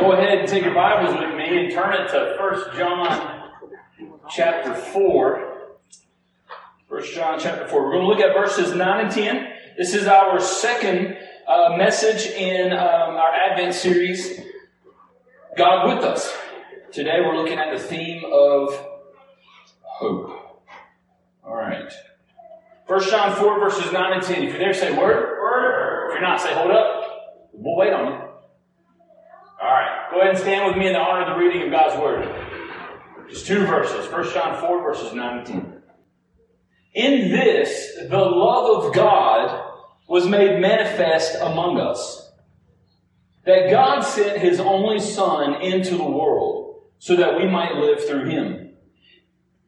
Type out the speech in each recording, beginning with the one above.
go ahead and take your Bibles with me and turn it to 1 John chapter 4. 1 John chapter 4. We're going to look at verses 9 and 10. This is our second uh, message in um, our Advent series, God with us. Today we're looking at the theme of hope. All right. 1 John 4, verses 9 and 10. If you're there, say word. Word. If you're not, say hold up. We'll wait on you. Go ahead and stand with me in the honor of the reading of God's Word. Just two verses. 1 John 4, verses 9 and 10. In this, the love of God was made manifest among us. That God sent His only Son into the world so that we might live through Him.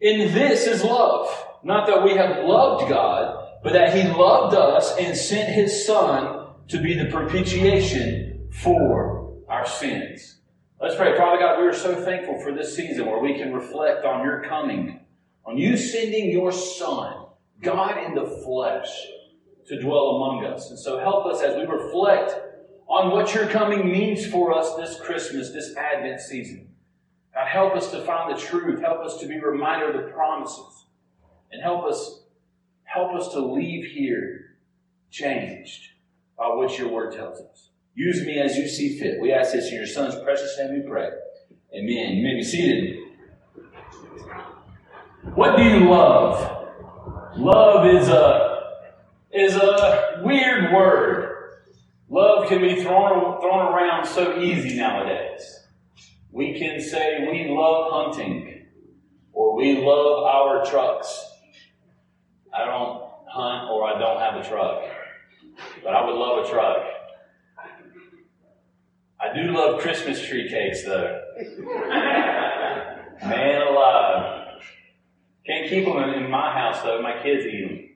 In this is love. Not that we have loved God, but that He loved us and sent His Son to be the propitiation for our sins. Let's pray. Father God, we are so thankful for this season where we can reflect on your coming, on you sending your Son, God in the flesh, to dwell among us. And so help us as we reflect on what your coming means for us this Christmas, this Advent season. God, help us to find the truth. Help us to be reminded of the promises. And help us, help us to leave here changed by what your word tells us. Use me as you see fit. We ask this in your son's precious name we pray. Amen. You may be seated. What do you love? Love is a is a weird word. Love can be thrown thrown around so easy nowadays. We can say we love hunting or we love our trucks. I don't hunt or I don't have a truck, but I would love a truck. I do love Christmas tree cakes though. Man alive. Can't keep them in my house though. My kids eat them.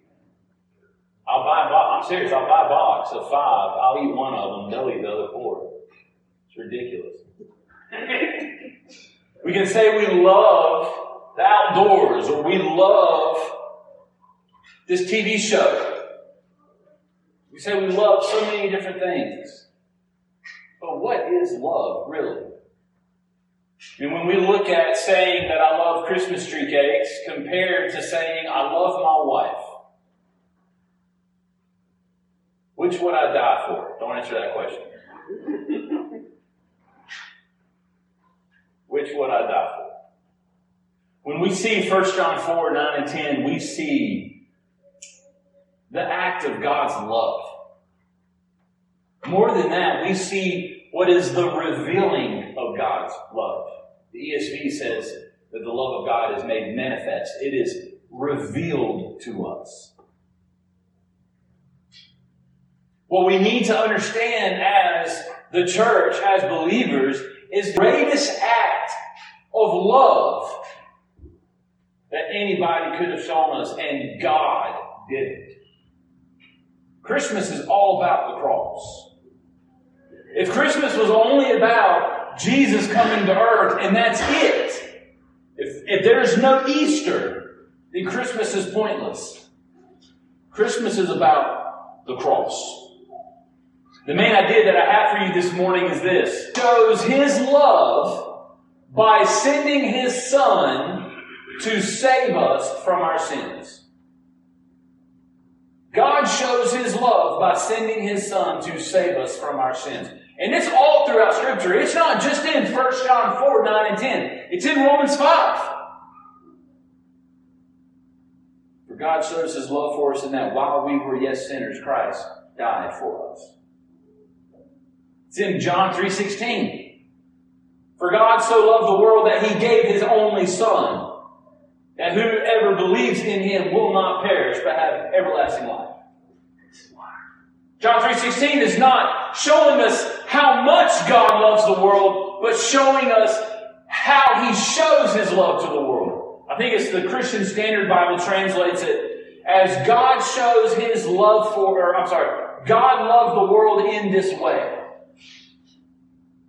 I'll buy a box. I'm serious. I'll buy a box of five. I'll eat one of them. They'll eat the other four. It's ridiculous. we can say we love the outdoors or we love this TV show. We say we love so many different things. But what is love, really? And when we look at saying that I love Christmas tree cakes compared to saying I love my wife, which would I die for? Don't answer that question. which would I die for? When we see 1 John 4, 9 and 10, we see the act of God's love. More than that, we see what is the revealing of God's love. The ESV says that the love of God is made manifest. It is revealed to us. What we need to understand as the church, as believers, is the greatest act of love that anybody could have shown us, and God did it. Christmas is all about the cross. If Christmas was only about Jesus coming to earth and that's it, if, if there's no Easter, then Christmas is pointless. Christmas is about the cross. The main idea that I have for you this morning is this. Shows his love by sending his son to save us from our sins. God shows his love by sending his son to save us from our sins. And it's all throughout Scripture. It's not just in 1 John 4, 9, and 10. It's in Romans 5. For God shows his love for us in that while we were yet sinners, Christ died for us. It's in John 3.16. For God so loved the world that he gave his only Son, that whoever believes in him will not perish but have everlasting life. John 3.16 is not showing us how much God loves the world, but showing us how He shows His love to the world. I think it's the Christian Standard Bible translates it as God shows His love for, or I'm sorry, God loved the world in this way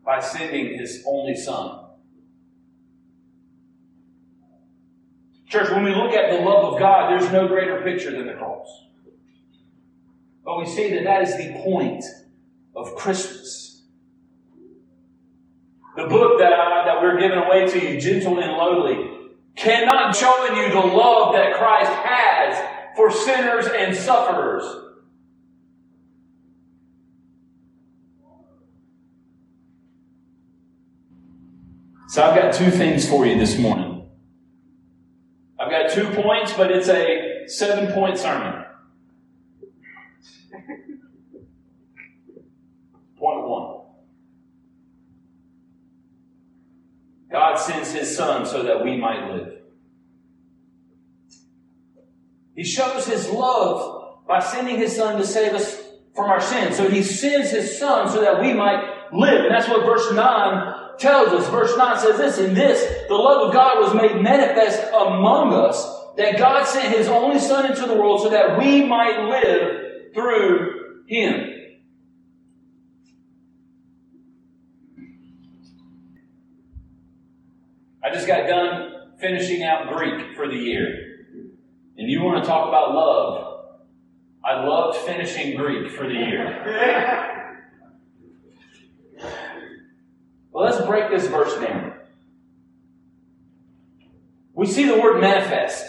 by sending His only Son. Church, when we look at the love of God, there's no greater picture than the cross. But we see that that is the point of Christmas. the book that, I, that we're giving away to you, Gentle and Lowly, cannot show in you the love that Christ has for sinners and sufferers. So I've got two things for you this morning. I've got two points, but it's a seven point sermon. Point one. God sends his son so that we might live. He shows his love by sending his son to save us from our sins. So he sends his son so that we might live. And that's what verse 9 tells us. Verse 9 says this, In this, the love of God was made manifest among us, that God sent his only son into the world so that we might live through him. I just got done finishing out Greek for the year. And you want to talk about love. I loved finishing Greek for the year. well, let's break this verse down. We see the word manifest.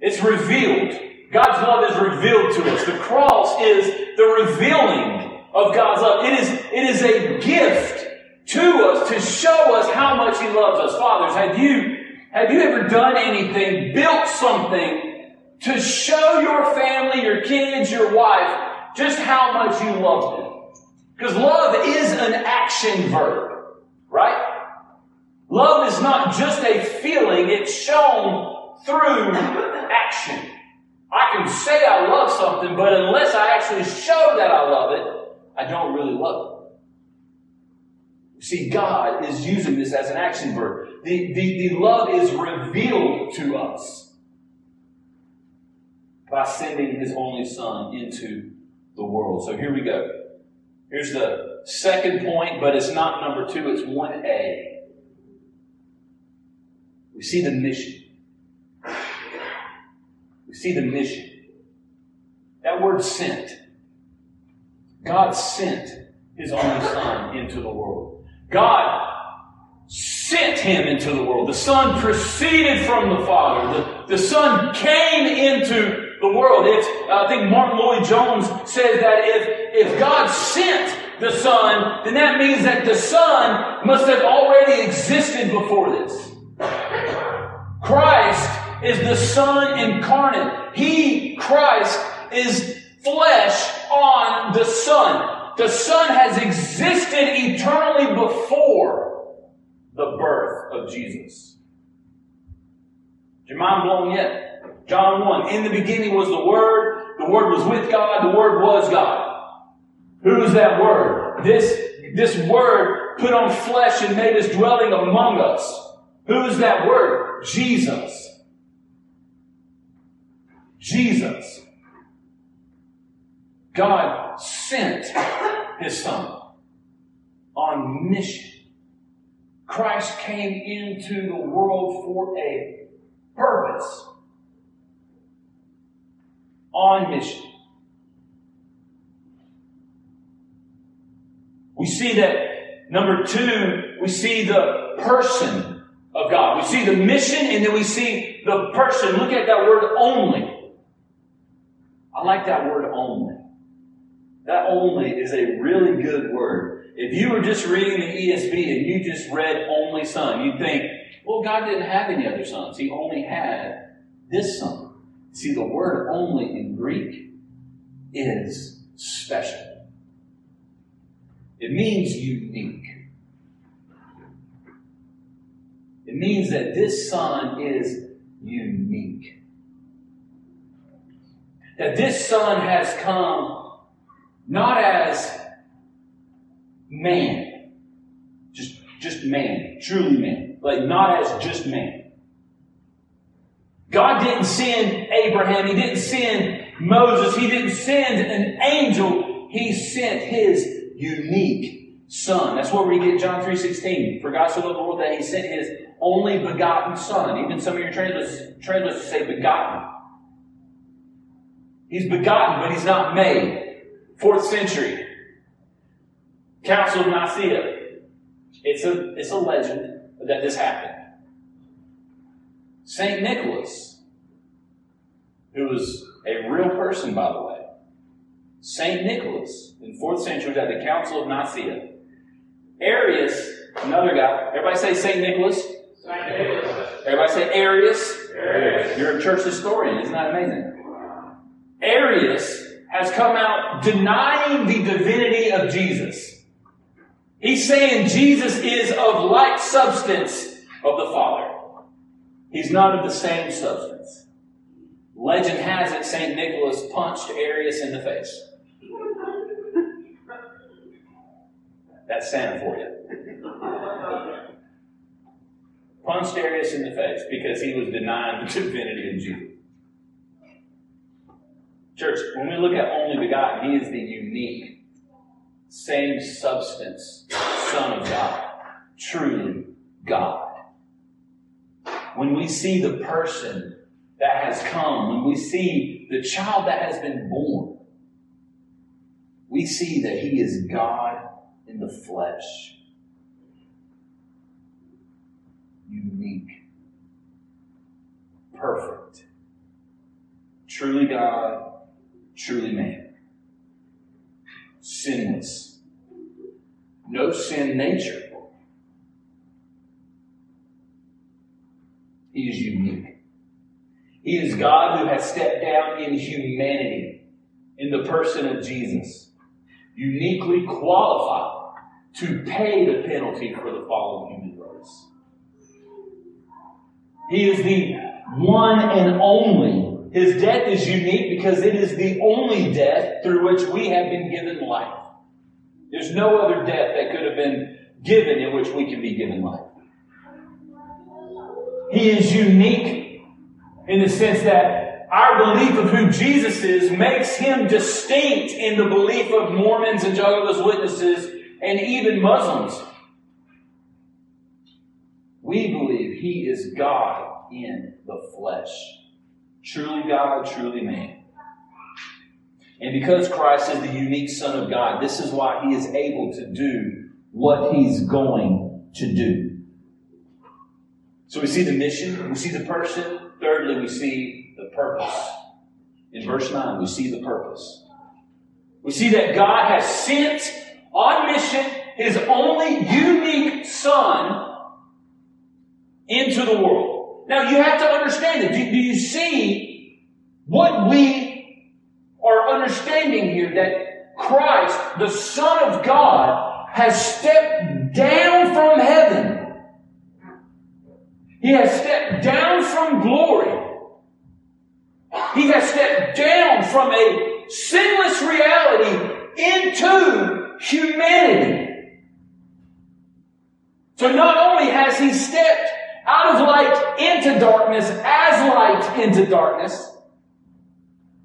It's revealed. God's love is revealed to us. The cross is the revealing of God's love. It is, it is a gift to us to show us how much He loves us. Fathers, have you have you ever done anything, built something to show your family, your kids, your wife, just how much you love them? Because love is an action verb, right? Love is not just a feeling, it's shown through action. I can say I love something, but unless I actually show that I love it, I don't really love it. See, God is using this as an action verb. The, the, the love is revealed to us by sending his only son into the world. So here we go. Here's the second point, but it's not number two, it's 1A. We see the mission. We see the mission. That word sent. God sent his only son into the world. God sent him into the world. The Son proceeded from the Father. The, the Son came into the world. It's, uh, I think Martyn Lloyd-Jones says that if, if God sent the Son, then that means that the Son must have already existed before this. Christ is the Son incarnate. He, Christ, is flesh on the Son. The Son has existed eternally before the birth of Jesus. Is your mind blown yet? John 1. In the beginning was the Word. The Word was with God. The Word was God. Who is that Word? This, this Word put on flesh and made his dwelling among us. Who is that Word? Jesus. Jesus. God sent his Son on mission. Christ came into the world for a purpose, on mission. We see that, number two, we see the person of God. We see the mission and then we see the person. Look at that word only. I like that word only. That only is a really good word. If you were just reading the ESV and you just read only son, you'd think, well, God didn't have any other sons. He only had this son. See, the word only in Greek is special. It means unique. It means that this son is unique. That this son has come not as man. Just, just man. Truly man. Like not as just man. God didn't send Abraham. He didn't send Moses. He didn't send an angel. He sent his unique son. That's where we get John 3.16. For God so loved the world that he sent his only begotten son. Even some of your translators, translators say begotten. He's begotten, but he's not made. Fourth century. Council of Nicaea. It's a, it's a legend that this happened. St. Nicholas, who was a real person, by the way, St. Nicholas in 4th century was at the Council of Nicaea. Arius, another guy, everybody say St. Nicholas? St. Nicholas. Everybody say Arius? Arius. You're a church historian, isn't that amazing? Arius has come out denying the divinity of Jesus. He's saying Jesus is of like substance of the Father. He's not of the same substance. Legend has it St. Nicholas punched Arius in the face. That's Santa for you. Punched Arius in the face because he was denying the divinity of Jesus. Church, when we look at only begotten, he is the unique, same substance Son of God, truly God. When we see the person that has come, when we see the child that has been born, we see that he is God in the flesh. Unique. Perfect. Truly God, truly man. Sinless. No sin nature. He is unique. He is God who has stepped down in humanity in the person of Jesus, uniquely qualified to pay the penalty for the fall of human race. He is the one and only his death is unique because it is the only death through which we have been given life. There's no other death that could have been given in which we can be given life. He is unique in the sense that our belief of who Jesus is makes him distinct in the belief of Mormons and Jehovah's Witnesses and even Muslims. We believe he is God in the flesh. Truly God, truly man. And because Christ is the unique Son of God, this is why he is able to do what he's going to do. So we see the mission, we see the person. Thirdly, we see the purpose. In verse 9, we see the purpose. We see that God has sent on mission his only unique Son into the world. Now you have to understand it. Do, do you see what we are understanding here? That Christ, the Son of God, has stepped down from heaven. He has stepped down from glory. He has stepped down from a sinless reality into humanity. So not only has he stepped out of light into darkness, as light into darkness.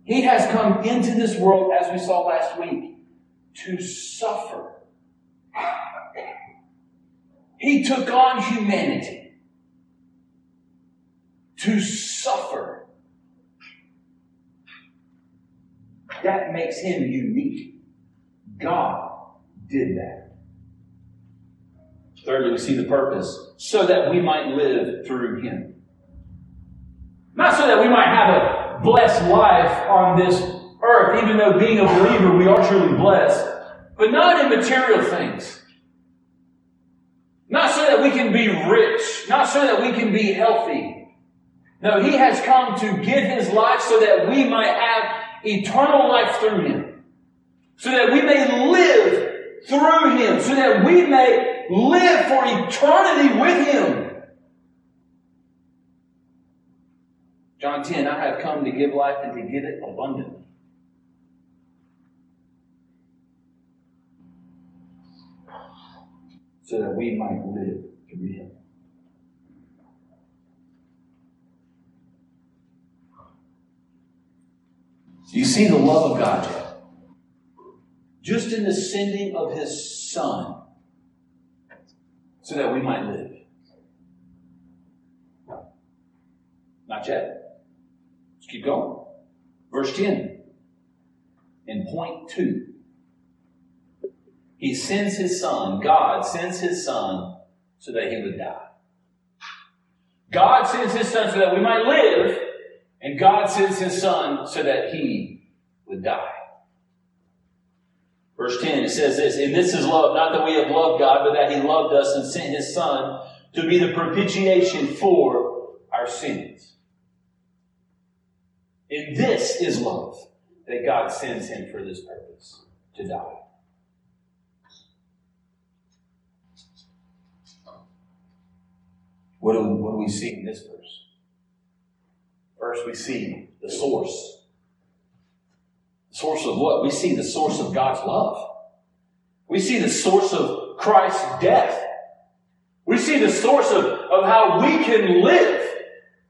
He has come into this world, as we saw last week, to suffer. He took on humanity to suffer. That makes him unique. God did that. Thirdly, we see the purpose so that we might live through him. Not so that we might have a blessed life on this earth, even though being a believer we are truly blessed, but not in material things. Not so that we can be rich, not so that we can be healthy. No, he has come to give his life so that we might have eternal life through him. So that we may live through him, so that we may live for eternity with Him. John 10, I have come to give life and to give it abundantly. So that we might live through Him. You see the love of God yet? Just in the sending of His Son, so that we might live. Not yet. Let's keep going. Verse 10. In point two. He sends his son, God sends his son so that he would die. God sends his son so that we might live, and God sends his son so that he would die. Verse 10, it says this, and this is love, not that we have loved God, but that he loved us and sent his son to be the propitiation for our sins. And this is love, that God sends him for this purpose, to die. What do, what do we see in this verse? First, we see the source. The source of what? We see the source of God's love. We see the source of Christ's death. We see the source of, of how we can live.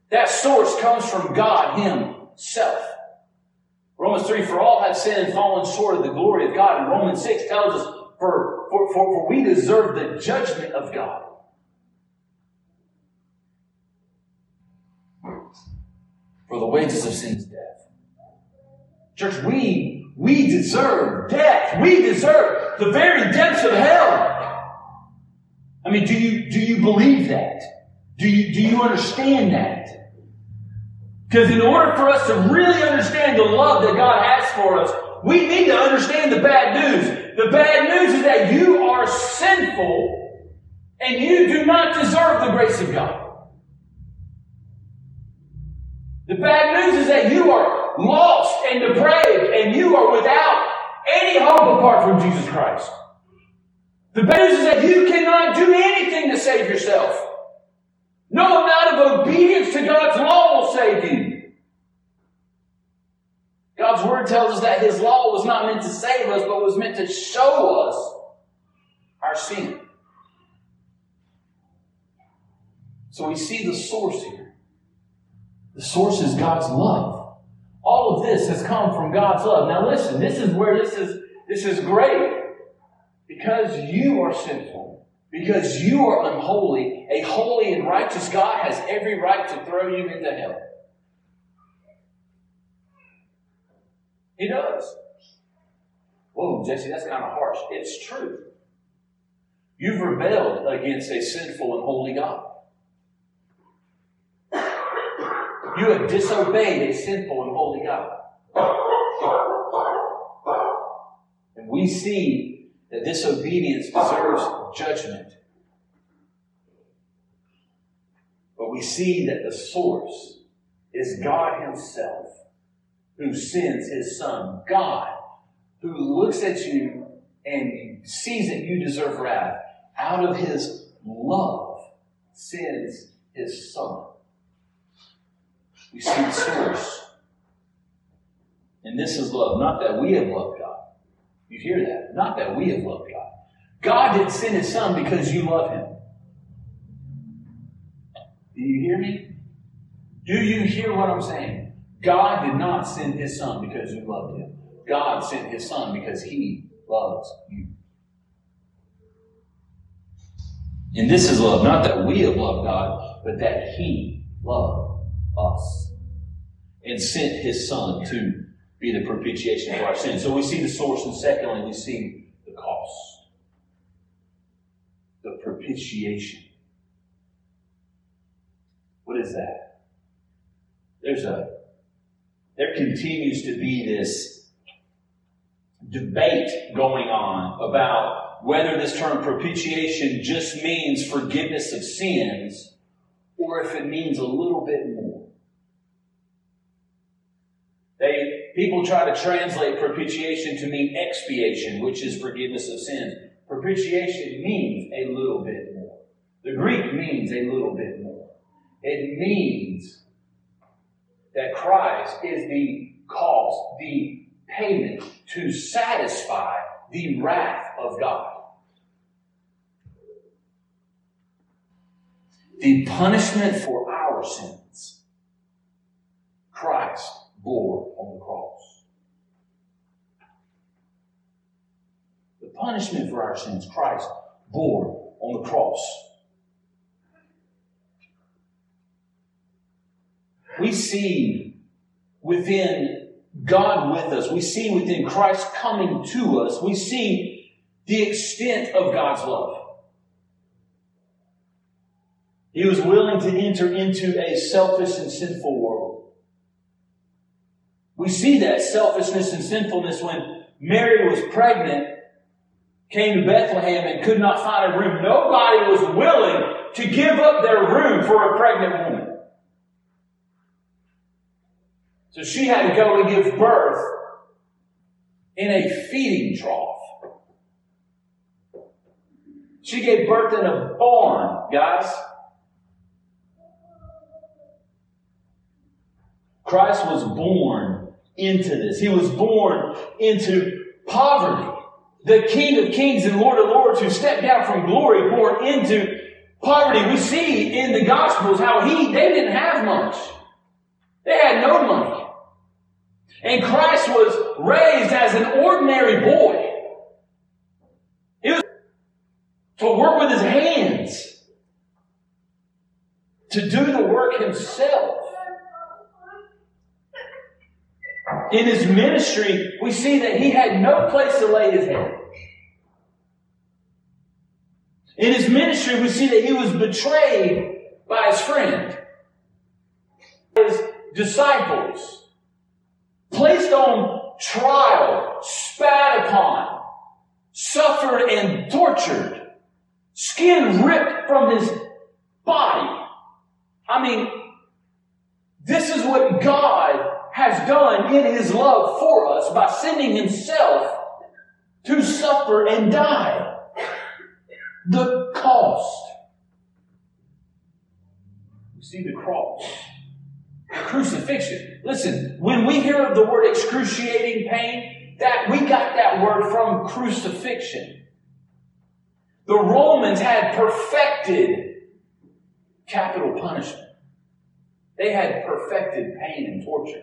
That source comes from God Himself. Romans 3, for all have sinned and fallen short of the glory of God. And Romans 6 tells us, for, for, for, for we deserve the judgment of God. For the wages of sin is death. Church, we, we deserve death. We deserve the very depths of hell. I mean, do you, do you believe that? Do you, do you understand that? Because in order for us to really understand the love that God has for us, we need to understand the bad news. The bad news is that you are sinful and you do not deserve the grace of God. The bad news is that you are lost and depraved and you are without any hope apart from Jesus Christ. The bad news is that you cannot do anything to save yourself. No amount of obedience to God's law will save you. God's word tells us that His law was not meant to save us, but was meant to show us our sin. So we see the source here. The source is God's love. All of this has come from God's love. Now listen, this is where this is this is great. Because you are sinful, because you are unholy, a holy and righteous God has every right to throw you into hell. He does. Whoa, Jesse, that's kind of harsh. It's true. You've rebelled against a sinful and holy God. You have disobeyed a sinful and holy God. And we see that disobedience deserves judgment. But we see that the source is God Himself who sends His Son. God who looks at you and sees that you deserve wrath. Out of His love sends His Son. We see the source. And this is love. Not that we have loved God. You hear that? Not that we have loved God. God didn't send his son because you love him. Do you hear me? Do you hear what I'm saying? God did not send his son because you loved him. God sent his son because he loves you. And this is love. Not that we have loved God, but that he loved us and sent his son to be the propitiation for our sins. So we see the source, and secondly, we see the cost. The propitiation. What is that? There's a there continues to be this debate going on about whether this term propitiation just means forgiveness of sins or if it means a little bit more. They, people try to translate propitiation to mean expiation, which is forgiveness of sins. Propitiation means a little bit more. The Greek means a little bit more. It means that Christ is the cost, the payment to satisfy the wrath of God. The punishment for our sins. Christ bore on the cross. The punishment for our sins, Christ bore on the cross. We see within God with us, we see within Christ coming to us, we see the extent of God's love. He was willing to enter into a selfish and sinful world. We see that selfishness and sinfulness when Mary was pregnant, came to Bethlehem and could not find a room. Nobody was willing to give up their room for a pregnant woman. So she had to go and give birth in a feeding trough. She gave birth in a barn, guys. Christ was born into this. He was born into poverty. The King of Kings and Lord of Lords who stepped down from glory, born into poverty. We see in the Gospels how he, they didn't have much. They had no money. And Christ was raised as an ordinary boy. He was to work with his hands, to do the work himself. In his ministry, we see that he had no place to lay his head. In his ministry, we see that he was betrayed by his friend, his disciples, placed on trial, spat upon, suffered and tortured, skin ripped from his body. I mean, this is what God has done in his love for us by sending himself to suffer and die. The cost. You see the cross. Crucifixion. Listen, when we hear of the word excruciating pain, that we got that word from crucifixion. The Romans had perfected capital punishment. They had perfected pain and torture.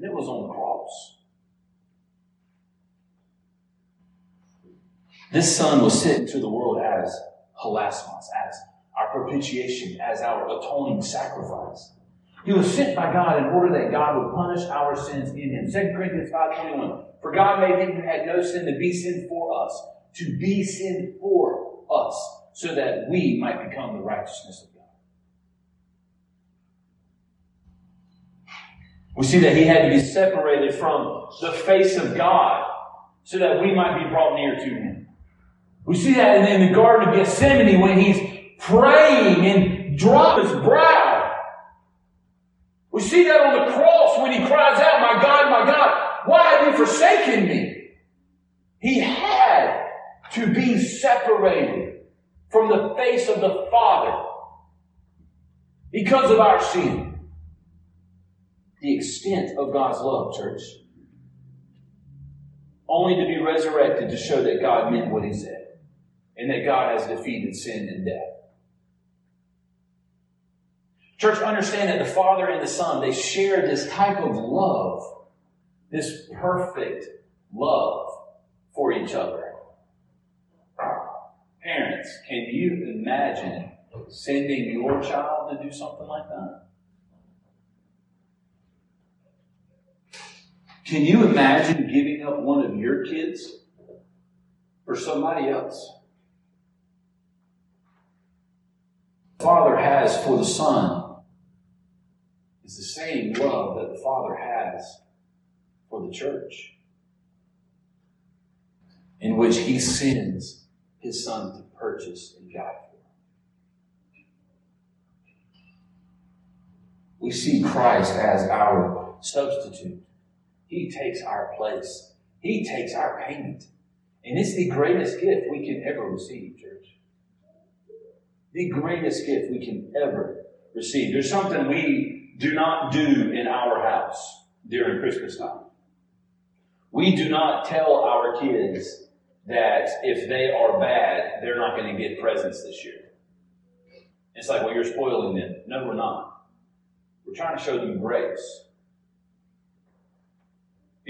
And it was on the cross. This son was sent to the world as hilasmos, as our propitiation, as our atoning sacrifice. He was sent by God in order that God would punish our sins in him. 2 Corinthians 5.21 For God made him who had no sin to be sin for us, to be sin for us, so that we might become the righteousness of God. We see that he had to be separated from the face of God so that we might be brought near to him. We see that in the Garden of Gethsemane when he's praying and drops his brow. We see that on the cross when he cries out, My God, my God, why have you forsaken me? He had to be separated from the face of the Father because of our sin the extent of God's love, church. Only to be resurrected to show that God meant what he said and that God has defeated sin and death. Church, understand that the Father and the Son, they share this type of love, this perfect love for each other. Parents, can you imagine sending your child to do something like that? Can you imagine giving up one of your kids for somebody else? Father has for the Son is the same love that the Father has for the church, in which He sends His Son to purchase and die for. We see Christ as our substitute. He takes our place. He takes our payment. And it's the greatest gift we can ever receive, church. The greatest gift we can ever receive. There's something we do not do in our house during Christmas time. We do not tell our kids that if they are bad, they're not going to get presents this year. It's like, well, you're spoiling them. No, we're not. We're trying to show them grace.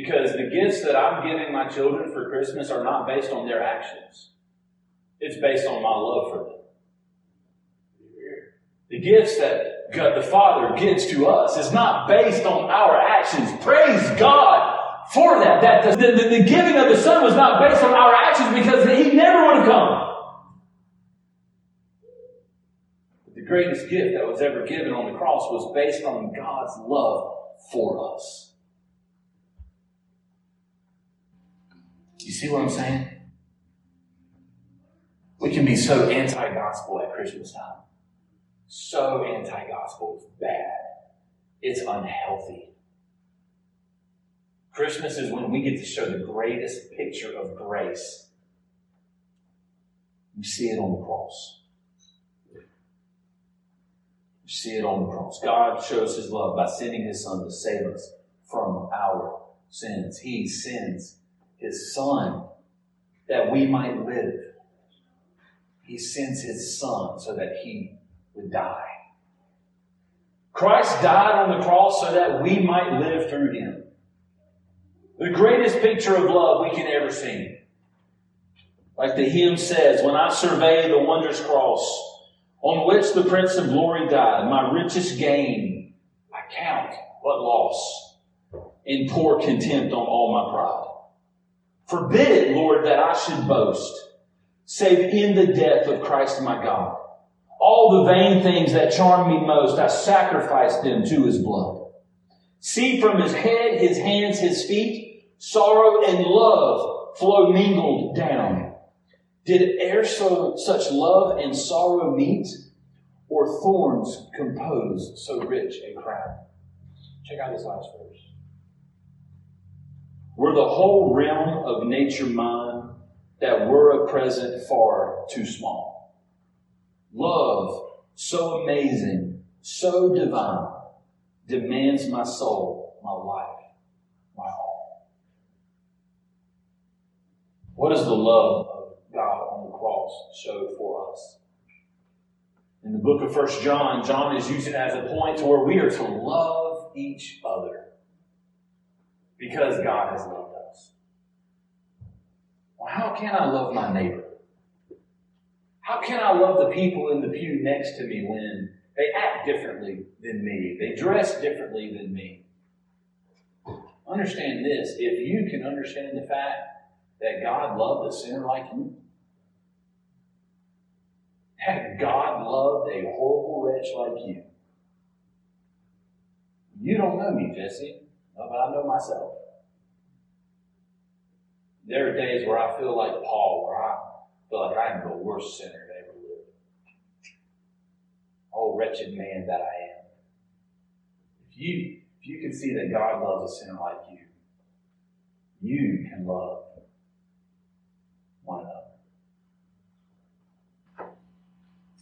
Because the gifts that I'm giving my children for Christmas are not based on their actions. It's based on my love for them. The gifts that God the Father gives to us is not based on our actions. Praise God for that. That the, the, the giving of the Son was not based on our actions because He never would have come. the greatest gift that was ever given on the cross was based on God's love for us. You see what I'm saying? We can be so anti gospel at Christmas time. So anti gospel. It's bad. It's unhealthy. Christmas is when we get to show the greatest picture of grace. You see it on the cross. You see it on the cross. God shows his love by sending his son to save us from our sins. He sends his son that we might live. He sends his son so that he would die. Christ died on the cross so that we might live through him. The greatest picture of love we can ever see. Like the hymn says, when I survey the wondrous cross on which the Prince of Glory died, my richest gain I count but loss and pour contempt on all my pride. Forbid it, Lord, that I should boast, save in the death of Christ my God. All the vain things that charm me most, I sacrificed them to his blood. See from his head, his hands, his feet, sorrow and love flow mingled down. Did e'er so such love and sorrow meet, or thorns compose so rich a crown? Check out this last verse. Were the whole realm of nature mine, that were a present far too small. Love, so amazing, so divine, demands my soul, my life, my all. What does the love of God on the cross show for us? In the book of First John, John is using it as a point to where we are to love each other because God has loved us. Well, how can I love my neighbor? How can I love the people in the pew next to me when they act differently than me? They dress differently than me. Understand this if you can understand the fact that God loved a sinner like you, that God loved a horrible wretch like you. You don't know me, Jesse Uh, but I know myself. There are days where I feel like Paul, where I feel like I am the worst sinner that ever lived. Oh, wretched man that I am. If you, if you can see that God loves a sinner like you, you can love one another.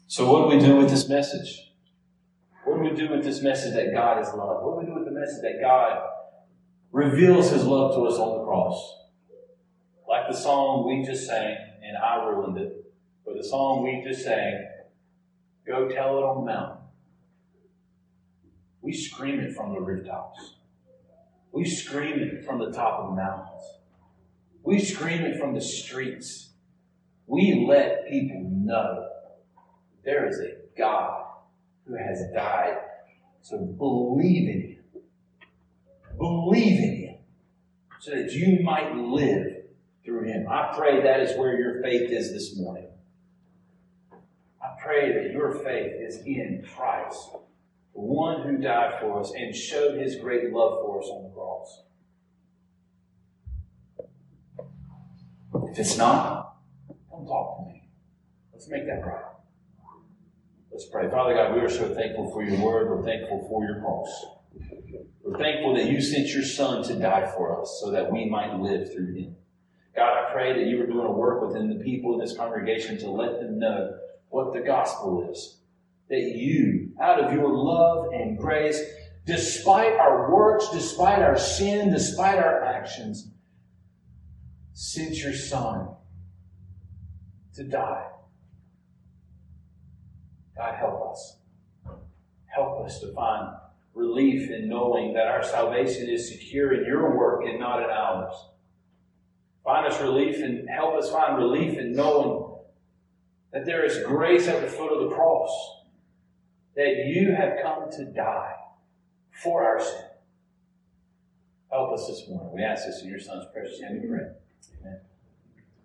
So, what do we do with this message? What do we do with this message that God is love? What do we do with the message that God reveals his love to us on the cross. Like the song we just sang, and I ruined it, but the song we just sang, Go Tell It on the Mountain. We scream it from the rooftops. We scream it from the top of the mountains. We scream it from the streets. We let people know there is a God who has died. So believe in Him Believe in Him so that you might live through Him. I pray that is where your faith is this morning. I pray that your faith is in Christ, the one who died for us and showed His great love for us on the cross. If it's not, come talk to me. Let's make that right. Let's pray. Father God, we are so thankful for your word. We're thankful for your cross. We're thankful that you sent your son to die for us so that we might live through him. God, I pray that you are doing a work within the people in this congregation to let them know what the gospel is. That you, out of your love and grace, despite our works, despite our sin, despite our actions, sent your son to die. God, help us. Help us to find relief in knowing that our salvation is secure in your work and not in ours. Find us relief and help us find relief in knowing that there is grace at the foot of the cross, that you have come to die for our sin. Help us this morning. We ask this in your son's precious name we pray. Amen.